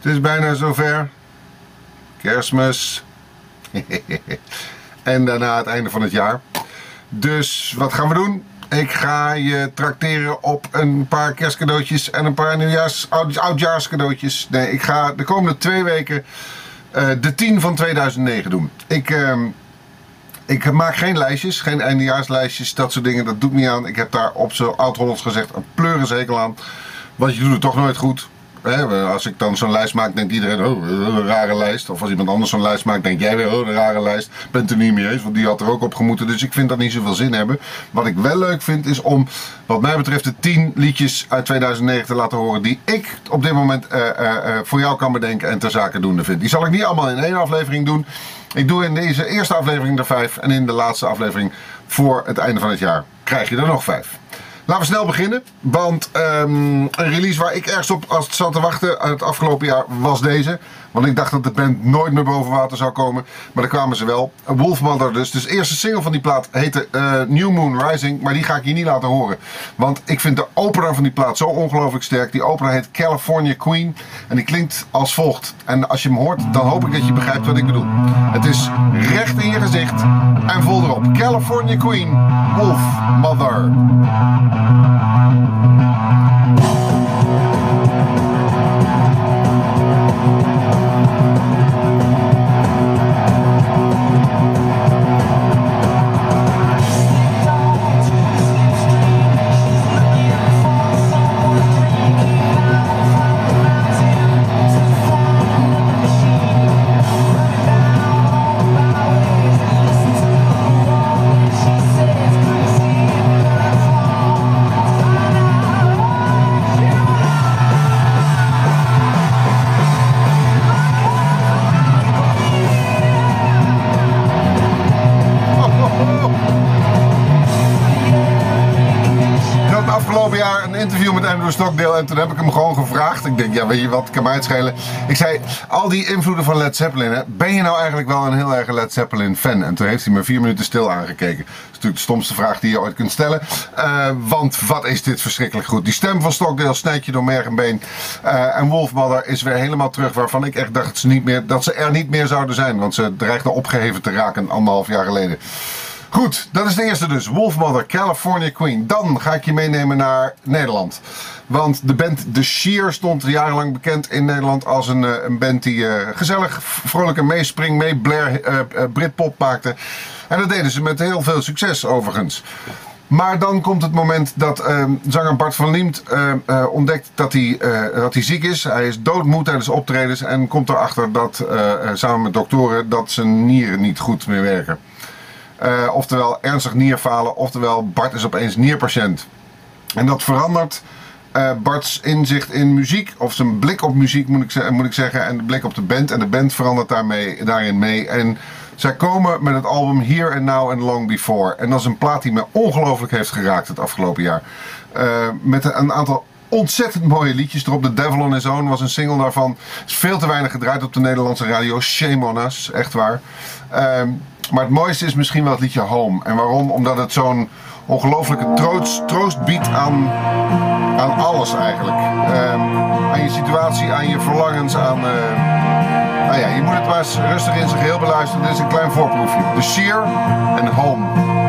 Het is bijna zover. Kerstmis. en daarna het einde van het jaar. Dus wat gaan we doen? Ik ga je trakteren op een paar kerstcadeautjes en een paar nieuwjaars, oud, oudjaarscadeautjes. Nee, ik ga de komende twee weken uh, de 10 van 2009 doen. Ik, uh, ik maak geen lijstjes, geen eindejaarslijstjes, dat soort dingen. Dat doe ik niet aan. Ik heb daar op zo oud-Hollands gezegd een pleurenzekel aan. Want je doet het toch nooit goed. Als ik dan zo'n lijst maak, denkt iedereen, oh, een rare lijst. Of als iemand anders zo'n lijst maakt, denk jij weer, oh, een rare lijst. Bent er niet mee eens, want die had er ook op gemoeten. Dus ik vind dat niet zoveel zin hebben. Wat ik wel leuk vind, is om, wat mij betreft, de 10 liedjes uit 2009 te laten horen. die ik op dit moment uh, uh, voor jou kan bedenken en ter zake doende vind. Die zal ik niet allemaal in één aflevering doen. Ik doe in deze eerste aflevering er vijf. En in de laatste aflevering voor het einde van het jaar krijg je er nog vijf. Laten we snel beginnen, want um, een release waar ik ergens op als zat te wachten het afgelopen jaar was deze. Want ik dacht dat de band nooit meer boven water zou komen. Maar daar kwamen ze wel. Wolfmother dus. Dus de eerste single van die plaat heette uh, New Moon Rising. Maar die ga ik je niet laten horen. Want ik vind de opera van die plaat zo ongelooflijk sterk. Die opera heet California Queen. En die klinkt als volgt. En als je hem hoort, dan hoop ik dat je begrijpt wat ik bedoel. Het is recht in je gezicht en vol erop. California Queen, Wolfmother. Andrew Stockdale en toen heb ik hem gewoon gevraagd. Ik denk, ja, weet je wat, kan mij het schelen. Ik zei, al die invloeden van Led Zeppelin, hè, ben je nou eigenlijk wel een heel erg Led Zeppelin fan? En toen heeft hij me vier minuten stil aangekeken. Dat is natuurlijk de stomste vraag die je ooit kunt stellen. Uh, want wat is dit verschrikkelijk goed. Die stem van Stockdale snijdt je door merg en been. Uh, en Wolfmother is weer helemaal terug waarvan ik echt dacht dat ze, niet meer, dat ze er niet meer zouden zijn. Want ze dreigden opgeheven te raken anderhalf jaar geleden. Goed, dat is de eerste dus. Wolfmother, California Queen. Dan ga ik je meenemen naar Nederland. Want de band The Sheer stond jarenlang bekend in Nederland als een, eh, een band die uh, gezellig, vrolijk meespring, mee Blair, uh, Britpop maakte. En dat deden ze met heel veel succes overigens. Maar dan komt het moment dat uh, zanger Bart van Liemt ontdekt dat hij, dat hij ziek is. Hij is doodmoe tijdens optredens en komt erachter dat, samen met doktoren, dat zijn nieren niet goed meer werken. Oftewel ernstig nierfalen, oftewel Bart is opeens nierpatiënt. En dat verandert uh, Bart's inzicht in muziek, of zijn blik op muziek moet ik, moet ik zeggen, en de blik op de band. En de band verandert daarmee, daarin mee. En zij komen met het album Here and Now and Long Before. En dat is een plaat die me ongelooflijk heeft geraakt het afgelopen jaar. Uh, met een aantal ontzettend mooie liedjes erop. The Devil on His Own was een single daarvan. Is veel te weinig gedraaid op de Nederlandse radio. Shame on us, echt waar. Uh, maar het mooiste is misschien wel het liedje Home. En waarom? Omdat het zo'n ongelooflijke troost, troost biedt aan, aan alles eigenlijk. Um, aan je situatie, aan je verlangens, aan... Uh, nou ja, je moet het maar eens rustig in zijn geheel beluisteren. Dit is een klein voorproefje. The Sheer en Home.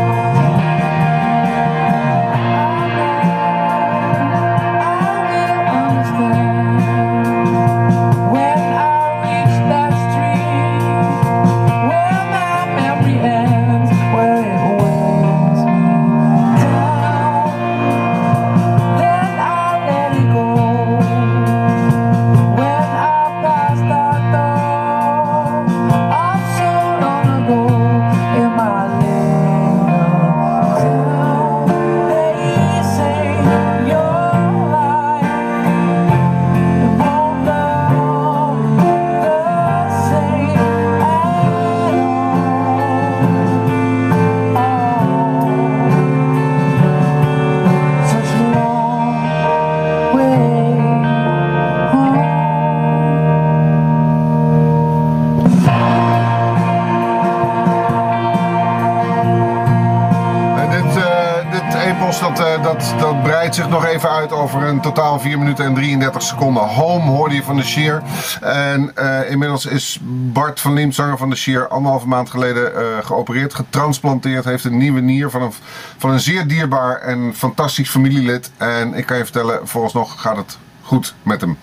Dat breidt zich nog even uit over een totaal 4 minuten en 33 seconden. Home hoorde je van de Sheer. En eh, inmiddels is Bart van Liem, zanger van de Sheer, anderhalve maand geleden uh, geopereerd, getransplanteerd. Heeft een nieuwe nier van een, van een zeer dierbaar en fantastisch familielid. En ik kan je vertellen, vooralsnog gaat het goed met hem.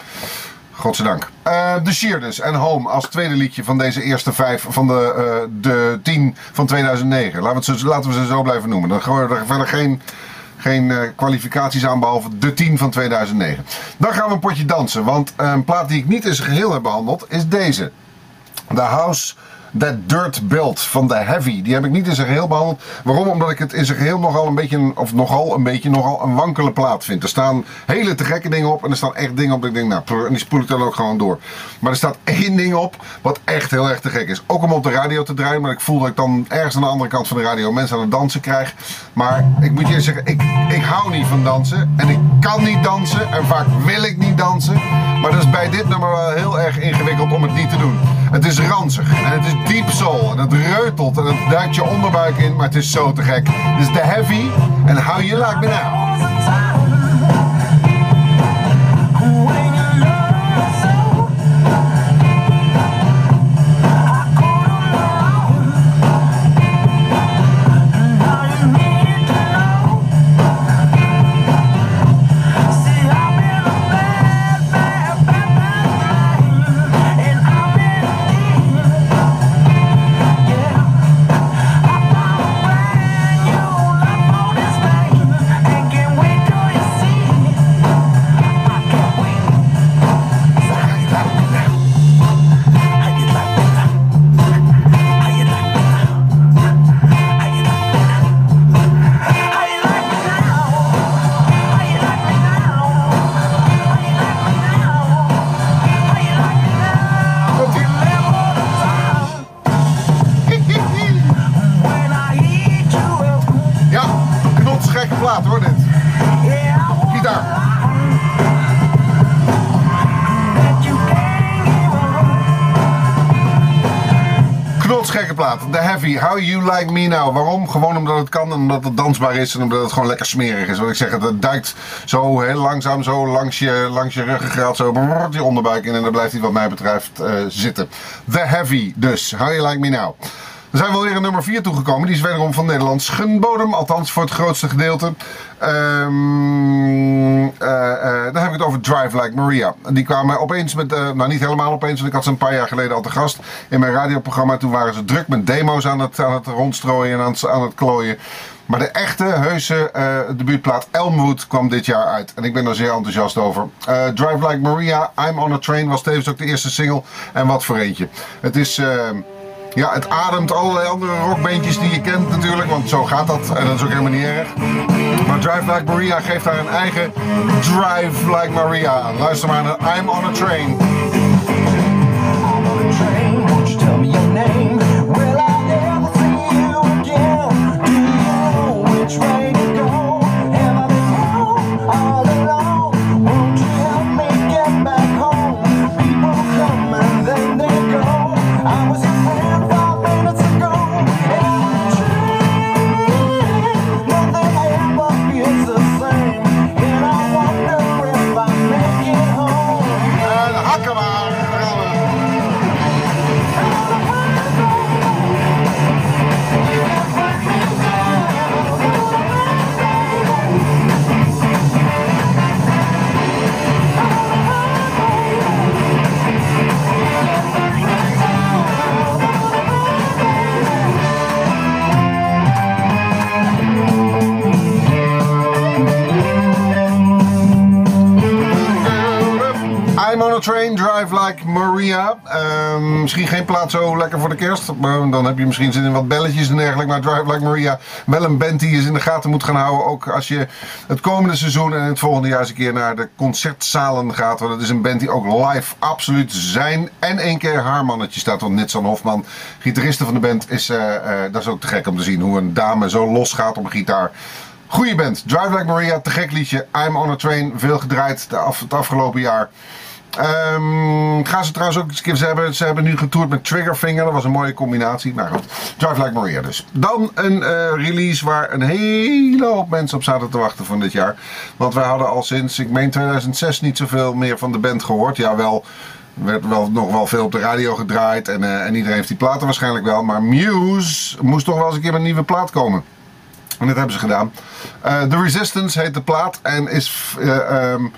Godzijdank. Uh, de Sheer dus en Home als tweede liedje van deze eerste vijf van de, uh, de tien van 2009. Laten we, zo, laten we ze zo blijven noemen. Dan gooien we er verder geen, geen uh, kwalificaties aan behalve de 10 van 2009. Dan gaan we een potje dansen. Want een plaat die ik niet in zijn geheel heb behandeld is deze. The House That Dirt Built van The Heavy. Die heb ik niet in zijn geheel behandeld. Waarom? Omdat ik het in zijn geheel nogal een beetje, of nogal een beetje, nogal een wankele plaat vind. Er staan hele te gekke dingen op en er staan echt dingen op dat ik denk, nou, en die spoel ik dan ook gewoon door. Maar er staat één ding op wat echt heel erg te gek is. Ook om op de radio te draaien, maar ik voel dat ik dan ergens aan de andere kant van de radio mensen aan het dansen krijg. Maar ik moet je zeggen, ik, ik hou niet van dansen en ik kan niet dansen en vaak wil ik niet dansen. Maar dat is bij dit nummer wel heel erg ingewikkeld om het niet te doen. Het is ranzig en het is deep soul en het reutelt en het duikt je onderbuik in, maar het is zo te gek. Is The Heavy en How You Like Me Now. The Heavy, How You Like Me Now. Waarom? Gewoon omdat het kan en omdat het dansbaar is en omdat het gewoon lekker smerig is. Wat ik zeg, het duikt zo heel langzaam zo langs je, langs je ruggengraat, zo die onderbuik in en dan blijft hij wat mij betreft uh, zitten. The Heavy dus, How You Like Me Now. Dan zijn we alweer een nummer 4 toegekomen. Die is wederom van Nederlands Gunbodem. Althans voor het grootste gedeelte. Um, uh, uh, dan heb ik het over Drive Like Maria. Die kwamen opeens met, uh, nou niet helemaal opeens, want ik had ze een paar jaar geleden al te gast in mijn radioprogramma. Toen waren ze druk met demo's aan het, aan het rondstrooien en aan het, aan het klooien. Maar de echte, heuse uh, debuutplaat Elmwood kwam dit jaar uit. En ik ben er zeer enthousiast over. Drive Like Maria, I'm on a Train was tevens ook de eerste single. En wat voor eentje. Het is... Uh, ja, het ademt allerlei andere rockbeentjes die je kent natuurlijk, want zo gaat dat en dat is ook helemaal niet erg. Maar Drive Like Maria geeft daar een eigen Drive Like Maria. Luister maar naar I'm on a Train. Train, drive like Maria. Ehm, misschien geen plaat zo lekker voor de kerst. Dan heb je misschien zin in wat belletjes en dergelijke. Maar Drive Like Maria, wel een band die je in de gaten moet gaan houden. Ook als je het komende seizoen en het volgende jaar eens een keer naar de concertzalen gaat. Want het is een band die ook live absoluut zijn en één keer haar mannetje staat. Want Nitsan Hofman, gitariste van de band, is, uh, uh, dat is ook te gek om te zien. Hoe een dame zo los gaat op een gitaar. Goeie band. Drive Like Maria, te gek liedje. I'm on a Train, veel gedraaid af, het afgelopen jaar. Ehm, gaan ze trouwens ook eens een keer. Ze hebben, ze hebben nu getoerd met Triggerfinger. Dat was een mooie combinatie. Maar goed, Drive Like Maria dus. Dan een eh, release waar een hele hoop mensen op zaten te wachten van dit jaar. Want wij hadden al sinds, ik meen 2006, niet zoveel meer van de band gehoord. Ja, wel werd wel, nog wel veel op de radio gedraaid en, eh, en iedereen heeft die platen waarschijnlijk wel. Maar Muse moest toch wel eens een keer met een nieuwe plaat komen. En dat hebben ze gedaan. Uh, The Resistance heet de plaat en is um,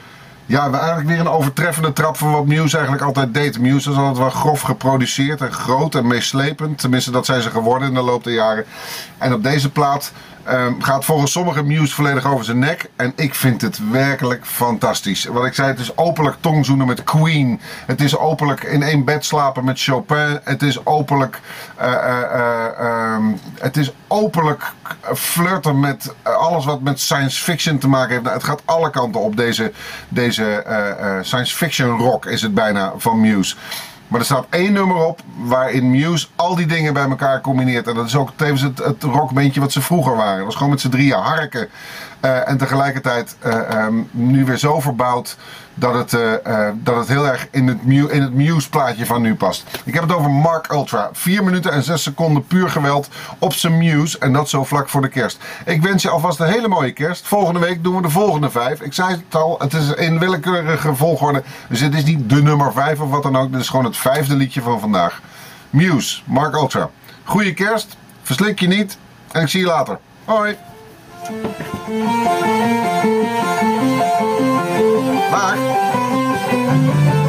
ja, eigenlijk weer een overtreffende trap van wat Muse eigenlijk altijd deed. Muse is altijd wel grof geproduceerd en groot en meeslepend. Tenminste, dat zijn ze geworden in de loop der jaren. En op deze plaat Um, gaat volgens sommigen Muse volledig over zijn nek. En ik vind het werkelijk fantastisch. Wat ik zei, het is openlijk tongzoenen met Queen. Het is openlijk in één bed slapen met Chopin. Het is openlijk, uh, uh, um, het is openlijk flirten met alles wat met science fiction te maken heeft. Nou, het gaat alle kanten op. Deze, deze science fiction rock is het bijna van Muse. Maar er staat één nummer op waarin Muse al die dingen bij elkaar combineert. En dat is ook tevens het, het wat ze vroeger waren. Dat was gewoon met z'n drieën harken. Uh, en tegelijkertijd uh, um, nu weer zo verbouwd dat het, uh, dat het heel erg in het, in het Muse plaatje van nu past. Ik heb het over Mark Ultra. 4 minuten en 6 seconden puur geweld op zijn Muse. En dat zo vlak voor de kerst. Ik wens je alvast een hele mooie kerst. Volgende week doen we de volgende 5. Ik zei het al, het is in willekeurige volgorde. Dus het is niet de nummer 5 of wat dan ook. Dit is gewoon het vijfde liedje van vandaag. Muse, Mark Ultra. Goeie kerst. Verslik je niet. En ik zie je later. Hoi. Bye.